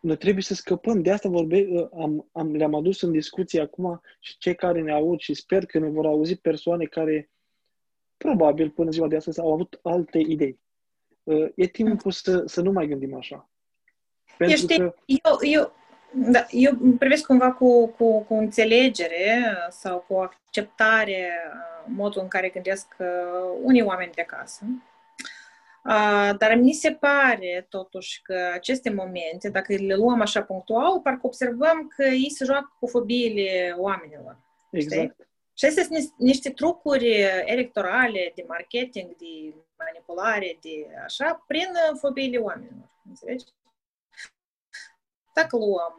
noi trebuie să scăpăm, de asta vorbe, uh, am, am, le-am adus în discuție acum și cei care ne aud și sper că ne vor auzi persoane care probabil până ziua de astăzi au avut alte idei e timpul să, să nu mai gândim așa. Pentru Ești, că... eu, eu, da, eu privesc cumva cu, cu, cu înțelegere sau cu acceptare modul în care gândesc uh, unii oameni de acasă. Uh, dar mi se pare totuși că aceste momente, dacă le luăm așa punctual, parcă observăm că ei se joacă cu fobiile oamenilor. Exact. Știi? Și astea sunt niște trucuri electorale, de marketing, de manipulare, de așa, prin fobiile oamenilor. Înțelegi? Dacă luăm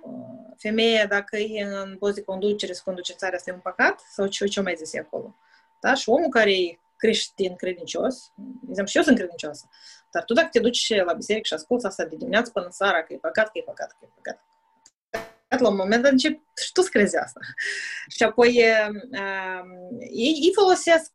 femeia, dacă e în post de conducere, să conduce țara, asta e un păcat? Sau ce, ce mai zis acolo? Da? Și omul care e creștin, credincios, exemplu, și eu sunt credincioasă, dar tu dacă te duci la biserică și asculți asta de dimineață până în seara, că e păcat, că e păcat, că e păcat, la un moment dat încep și tu să crezi asta. Și apoi uh, ei, ei folosesc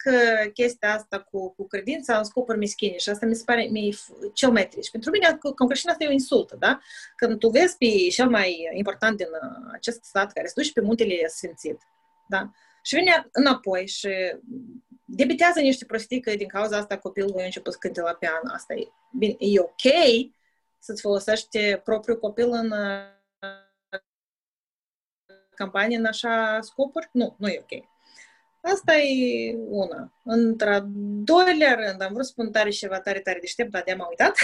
chestia asta cu, cu credința în scopuri meschine și asta mi se pare mi cel mai trist. Pentru mine, cum creștin, asta e o insultă, da? Când tu vezi pe cel mai important din acest stat care se duce pe muntele sfințit, da? Și vine înapoi și debitează niște prostii că din cauza asta copilul a început să cânte la pian. Asta e, bine, e ok să-ți folosești propriul copil în campanie în așa scopuri? Nu, nu e ok. Asta e una. Într-a doilea rând, am vrut să spun tare ceva tare, tare deștept, dar de-am uitat.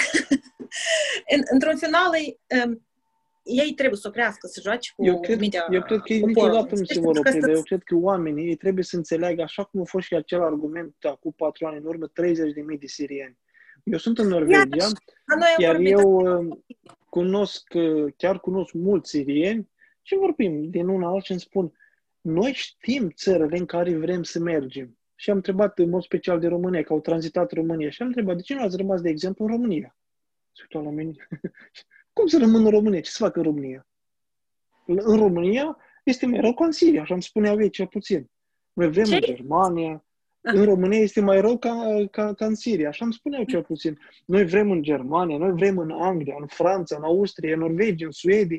în, într-un final, e, um, ei trebuie să oprească, să joace cu eu cred, mintea Eu cred că ei niciodată nu se vor opri, dar eu cred că oamenii ei trebuie să înțeleagă, așa cum a fost și acel argument acum patru ani în urmă, 30.000 de sirieni. Eu sunt în Norvegia, iar eu um, cunosc, chiar cunosc mulți sirieni și vorbim din una alta și îmi spun, noi știm țările în care vrem să mergem. Și am întrebat în mod special de România, că au tranzitat România. Și am întrebat, de ce nu ați rămas, de exemplu, în România? Se uitau la mine. Cum să rămân în România? Ce să fac în România? În România este mai rău ca în Siria, așa îmi spuneau ei cel puțin. Noi vrem ce? în Germania, în România este mai rău ca, ca, ca în Siria, așa îmi spuneau cel puțin. Noi vrem în Germania, noi vrem în Anglia, în Franța, în Austria, în Norvegia, în Suedia.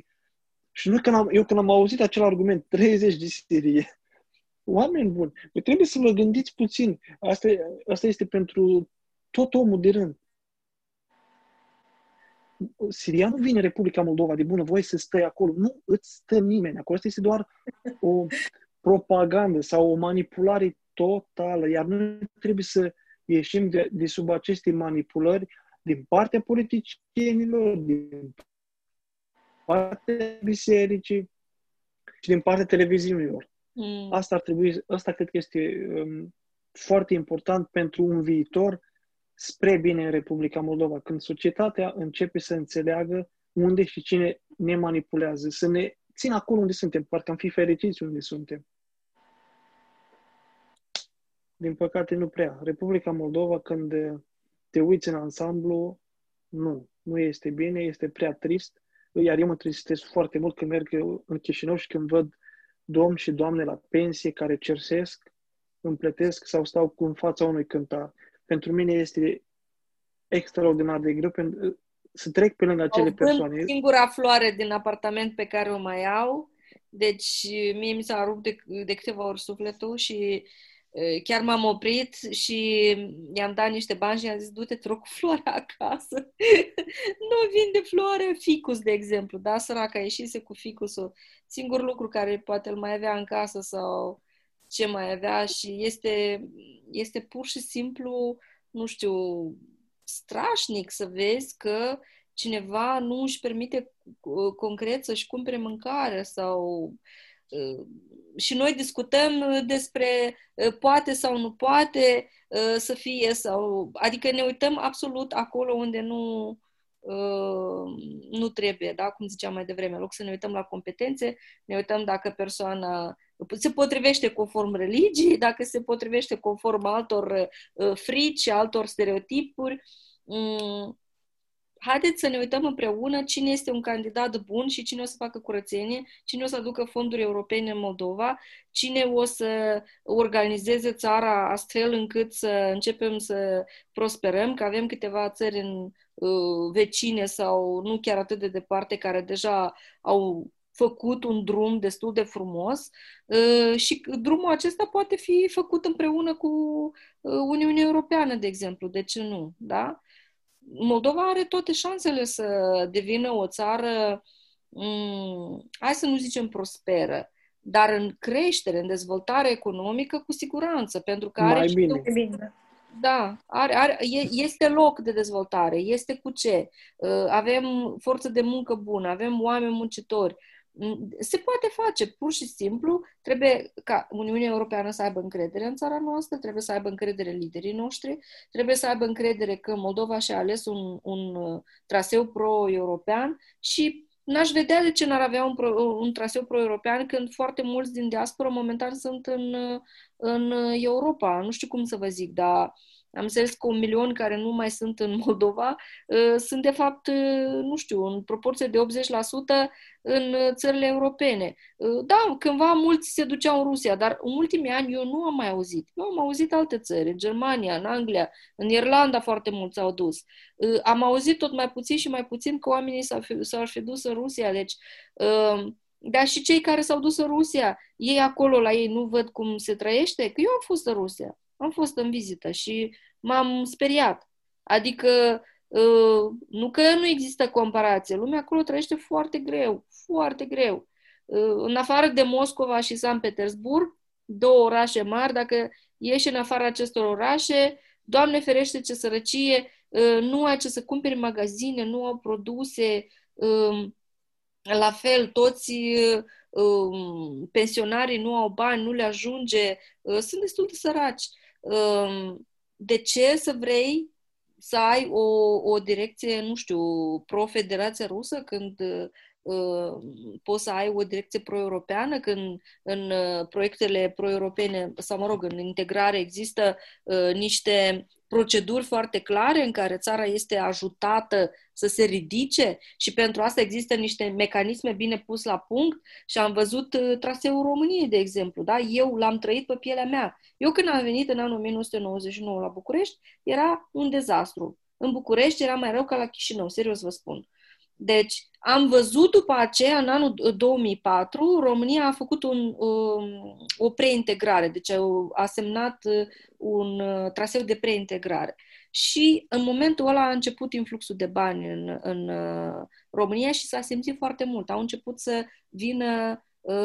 Și nu când am, eu când am auzit acel argument, 30 de serie, oameni buni, voi trebuie să vă gândiți puțin. Asta, asta este pentru tot omul de rând. Sirianul vine în Republica Moldova de bună voie să stai acolo. Nu îți stă nimeni acolo. Asta este doar o propagandă sau o manipulare totală. Iar noi trebuie să ieșim de, de sub aceste manipulări din partea politicienilor, din partea bisericii și din partea televiziunilor. Mm. Asta ar trebui, asta cred că este um, foarte important pentru un viitor spre bine în Republica Moldova, când societatea începe să înțeleagă unde și cine ne manipulează, să ne țină acolo unde suntem, parcă am fi fericiți unde suntem. Din păcate nu prea. Republica Moldova, când te uiți în ansamblu, nu, nu este bine, este prea trist iar eu mă tristez foarte mult când merg în Chișinău și când văd domni și doamne la pensie care cersesc împletesc sau stau cu în fața unui cântar. Pentru mine este extraordinar de greu pentru, să trec pe lângă acele persoane. singura floare din apartament pe care o mai au, deci mie mi s-a rupt de, de câteva ori sufletul și chiar m-am oprit și i-am dat niște bani și i-am zis, du-te, te rog, cu floarea acasă. nu vinde floare, ficus, de exemplu, da? Săraca ieșise cu ficusul. Singur lucru care poate îl mai avea în casă sau ce mai avea și este, este pur și simplu, nu știu, strașnic să vezi că cineva nu își permite concret să-și cumpere mâncare sau și noi discutăm despre poate sau nu poate să fie sau adică ne uităm absolut acolo unde nu nu trebuie, da? cum ziceam mai devreme, în loc să ne uităm la competențe, ne uităm dacă persoana se potrivește conform religiei, dacă se potrivește conform altor frici, altor stereotipuri. Mm, haideți să ne uităm împreună cine este un candidat bun și cine o să facă curățenie, cine o să aducă fonduri europene în Moldova, cine o să organizeze țara astfel încât să începem să prosperăm, că avem câteva țări în uh, vecine sau nu chiar atât de departe care deja au făcut un drum destul de frumos uh, și drumul acesta poate fi făcut împreună cu uh, Uniunea Europeană, de exemplu. De ce nu? Da? Moldova are toate șansele să devină o țară, mm, hai să nu zicem prosperă, dar în creștere, în dezvoltare economică, cu siguranță, pentru că are... Mai bine. Da, are, are, este loc de dezvoltare, este cu ce. Uh, avem forță de muncă bună, avem oameni muncitori, se poate face, pur și simplu, trebuie ca Uniunea Europeană să aibă încredere în țara noastră, trebuie să aibă încredere în liderii noștri, trebuie să aibă încredere că Moldova și-a ales un, un uh, traseu pro-european și n-aș vedea de ce n-ar avea un, pro, un traseu pro-european când foarte mulți din diaspora momentan sunt în, uh, în Europa. Nu știu cum să vă zic, dar uh, am înțeles că un milion care nu mai sunt în Moldova uh, sunt, de fapt, uh, nu știu, în proporție de 80% în uh, țările europene. Da, cândva mulți se duceau în Rusia, dar în ultimii ani eu nu am mai auzit. Eu am auzit alte țări, în Germania, în Anglia, în Irlanda foarte mulți au dus. Am auzit tot mai puțin și mai puțin că oamenii s-au fi, s-au fi dus în Rusia, deci dar și cei care s-au dus în Rusia, ei acolo la ei nu văd cum se trăiește? Că eu am fost în Rusia. Am fost în vizită și m-am speriat. Adică, uh, nu că nu există comparație, lumea acolo trăiește foarte greu, foarte greu. Uh, în afară de Moscova și San Petersburg, două orașe mari, dacă ieși în afara acestor orașe, Doamne ferește ce sărăcie, uh, nu ai ce să cumperi magazine, nu au produse, um, la fel, toți um, pensionarii nu au bani, nu le ajunge, sunt destul de săraci de ce să vrei să ai o, o direcție, nu știu, pro-Federația Rusă când uh, poți să ai o direcție pro-europeană când în uh, proiectele pro-europene, sau mă rog, în integrare există uh, niște proceduri foarte clare în care țara este ajutată să se ridice și pentru asta există niște mecanisme bine pus la punct și am văzut uh, traseul României, de exemplu. Da? Eu l-am trăit pe pielea mea. Eu când am venit în anul 1999 la București, era un dezastru. În București era mai rău ca la Chișinău, serios vă spun. Deci, am văzut după aceea, în anul 2004, România a făcut un, um, o preintegrare, deci a semnat uh, un uh, traseu de preintegrare. Și în momentul ăla a început influxul de bani în, în uh, România și s-a simțit foarte mult. Au început să vină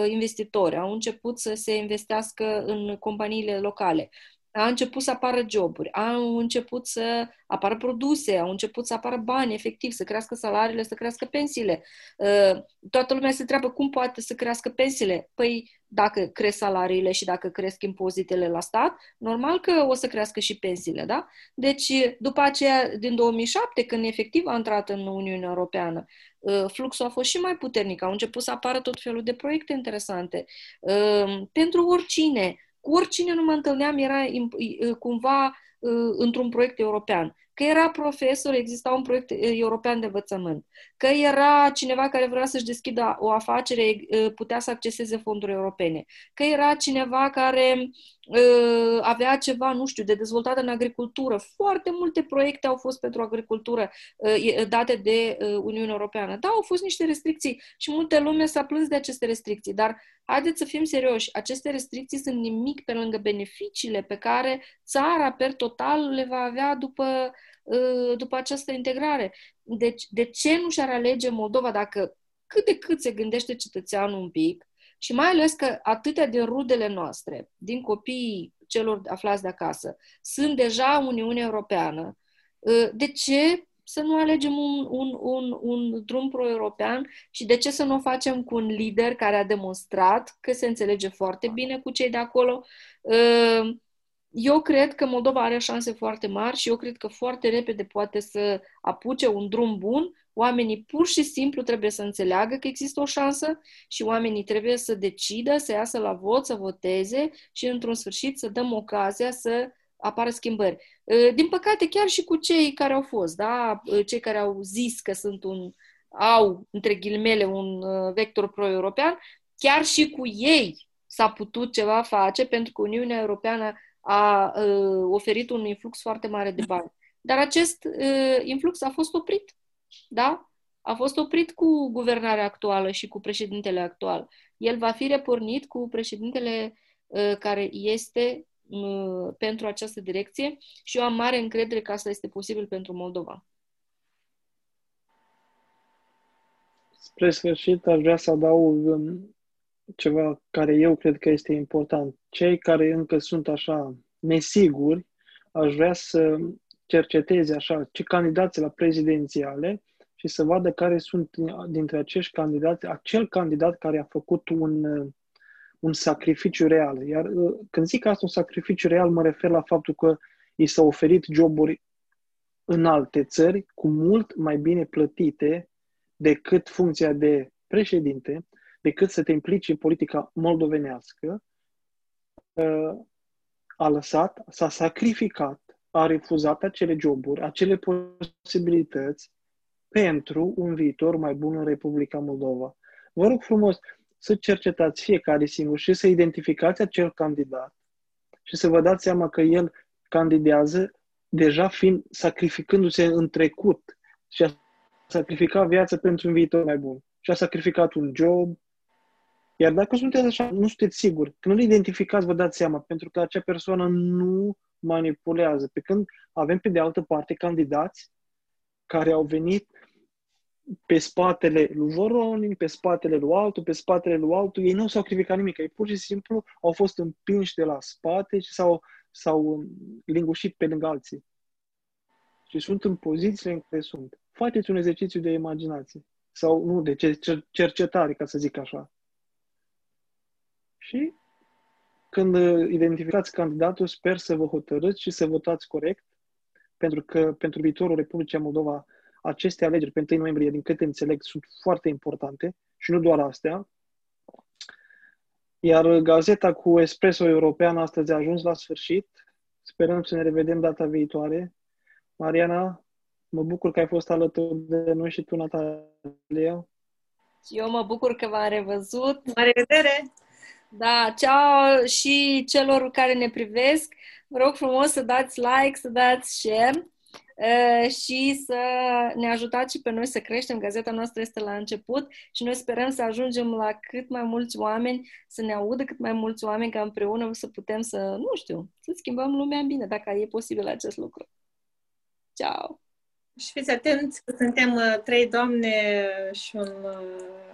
investitori, au început să se investească în companiile locale a început să apară joburi, au început să apară produse, au început să apară bani, efectiv, să crească salariile, să crească pensiile. Uh, toată lumea se întreabă cum poate să crească pensiile. Păi, dacă cresc salariile și dacă cresc impozitele la stat, normal că o să crească și pensiile, da? Deci, după aceea, din 2007, când efectiv a intrat în Uniunea Europeană, uh, fluxul a fost și mai puternic, au început să apară tot felul de proiecte interesante. Uh, pentru oricine, cu oricine nu mă întâlneam era cumva într-un proiect european. Că era profesor, exista un proiect european de învățământ. Că era cineva care vrea să-și deschidă o afacere, putea să acceseze fonduri europene. Că era cineva care uh, avea ceva, nu știu, de dezvoltat în agricultură. Foarte multe proiecte au fost pentru agricultură uh, date de uh, Uniunea Europeană. Da, au fost niște restricții și multe lume s-a plâns de aceste restricții, dar haideți să fim serioși, aceste restricții sunt nimic pe lângă beneficiile pe care țara per total le va avea după, după această integrare. Deci, de ce nu și-ar alege Moldova dacă cât de cât se gândește cetățeanul un pic, și mai ales că atâtea din rudele noastre, din copiii celor aflați de acasă, sunt deja Uniunea Europeană, ă, de ce să nu alegem un, un, un, un drum pro-european și de ce să nu o facem cu un lider care a demonstrat că se înțelege foarte bine cu cei de acolo? Ă, eu cred că Moldova are șanse foarte mari și eu cred că foarte repede poate să apuce un drum bun Oamenii pur și simplu trebuie să înțeleagă că există o șansă și oamenii trebuie să decidă, să iasă la vot, să voteze și, într-un sfârșit, să dăm ocazia să apară schimbări. Ă, din păcate, chiar și cu cei care au fost, da? Ă, cei care au zis că sunt un, au, între ghilimele, un ă, vector pro-european, chiar și cu ei s-a putut ceva face pentru că Uniunea Europeană a oferit un influx foarte mare de bani. Dar acest influx a fost oprit da? A fost oprit cu guvernarea actuală și cu președintele actual. El va fi repornit cu președintele uh, care este uh, pentru această direcție și eu am mare încredere că asta este posibil pentru Moldova. Spre sfârșit, aș vrea să adaug um, ceva care eu cred că este important. Cei care încă sunt așa nesiguri, aș vrea să cerceteze așa ce candidați la prezidențiale și să vadă care sunt dintre acești candidați, acel candidat care a făcut un, un sacrificiu real. Iar uh, când zic asta, un sacrificiu real, mă refer la faptul că i s-au oferit joburi în alte țări cu mult mai bine plătite decât funcția de președinte, decât să te implici în politica moldovenească, uh, a lăsat, s-a sacrificat, a refuzat acele joburi, acele posibilități pentru un viitor mai bun în Republica Moldova. Vă rog frumos să cercetați fiecare singur și să identificați acel candidat și să vă dați seama că el candidează deja fiind sacrificându-se în trecut și a sacrificat viața pentru un viitor mai bun. Și a sacrificat un job. Iar dacă sunteți așa, nu sunteți siguri, când nu-l identificați, vă dați seama, pentru că acea persoană nu manipulează. Pe când avem pe de altă parte candidați care au venit pe spatele lui Voronin, pe spatele lui altul, pe spatele lui altul, ei nu s-au sacrificat nimic, ei pur și simplu au fost împinși de la spate și s-au, s-au lingușit pe lângă alții. Și sunt în pozițiile în care sunt. Faceți un exercițiu de imaginație. Sau, nu, de cercetare, ca să zic așa. Și când identificați candidatul, sper să vă hotărâți și să votați corect, pentru că pentru viitorul Republicii Moldova aceste alegeri pe 1 noiembrie, din câte înțeleg, sunt foarte importante și nu doar astea. Iar gazeta cu Espresso European astăzi a ajuns la sfârșit. Sperăm să ne revedem data viitoare. Mariana, mă bucur că ai fost alături de noi și tu, Natalia. Eu mă bucur că v-am revăzut. La revedere! Da, ceau și celor care ne privesc. Vă rog frumos să dați like, să dați share și să ne ajutați și pe noi să creștem. Gazeta noastră este la început și noi sperăm să ajungem la cât mai mulți oameni, să ne audă cât mai mulți oameni, ca împreună să putem să, nu știu, să schimbăm lumea în bine, dacă e posibil acest lucru. Ciao! Și fiți atenți că suntem uh, trei doamne și un, uh,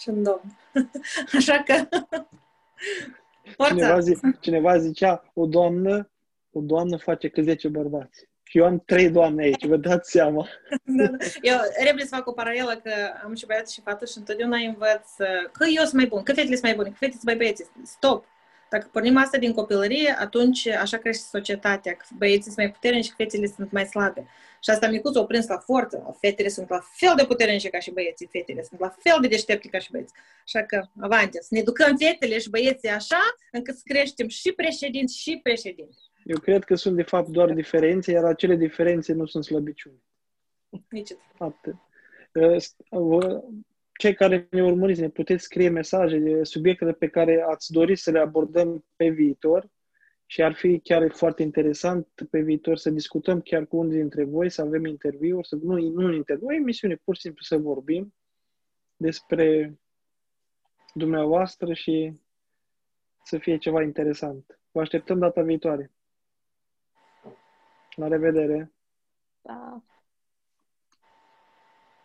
și un domn. Așa că... Cineva, zi, cineva zicea, o doamnă, o doamnă face că 10 bărbați. Și eu am trei doamne aici, vă dați seama. da, da. Eu repede să fac o paralelă că am și băiat și fată și întotdeauna învăț că eu sunt mai bun, că fetele sunt mai bune, că fetele sunt mai băieți. Stop! Dacă pornim asta din copilărie, atunci așa crește societatea, că băieții sunt mai puternici și fetele sunt mai slabe. Și asta micuț o prins la forță. Fetele sunt la fel de puternice ca și băieții. Fetele sunt la fel de deștepte ca și băieți. Așa că, avante, să ne educăm fetele și băieții așa, încât să creștem și președinți și președinți. Eu cred că sunt de fapt doar diferențe, iar acele diferențe nu sunt slăbiciuni. Nici Atât. Ă, cei care ne urmăriți, ne puteți scrie mesaje de subiectele pe care ați dori să le abordăm pe viitor și ar fi chiar foarte interesant pe viitor să discutăm chiar cu unii dintre voi, să avem interviuri, să, nu, nu un interviu, o emisiune, pur și simplu să vorbim despre dumneavoastră și să fie ceva interesant. Vă așteptăm data viitoare. La revedere! Pa!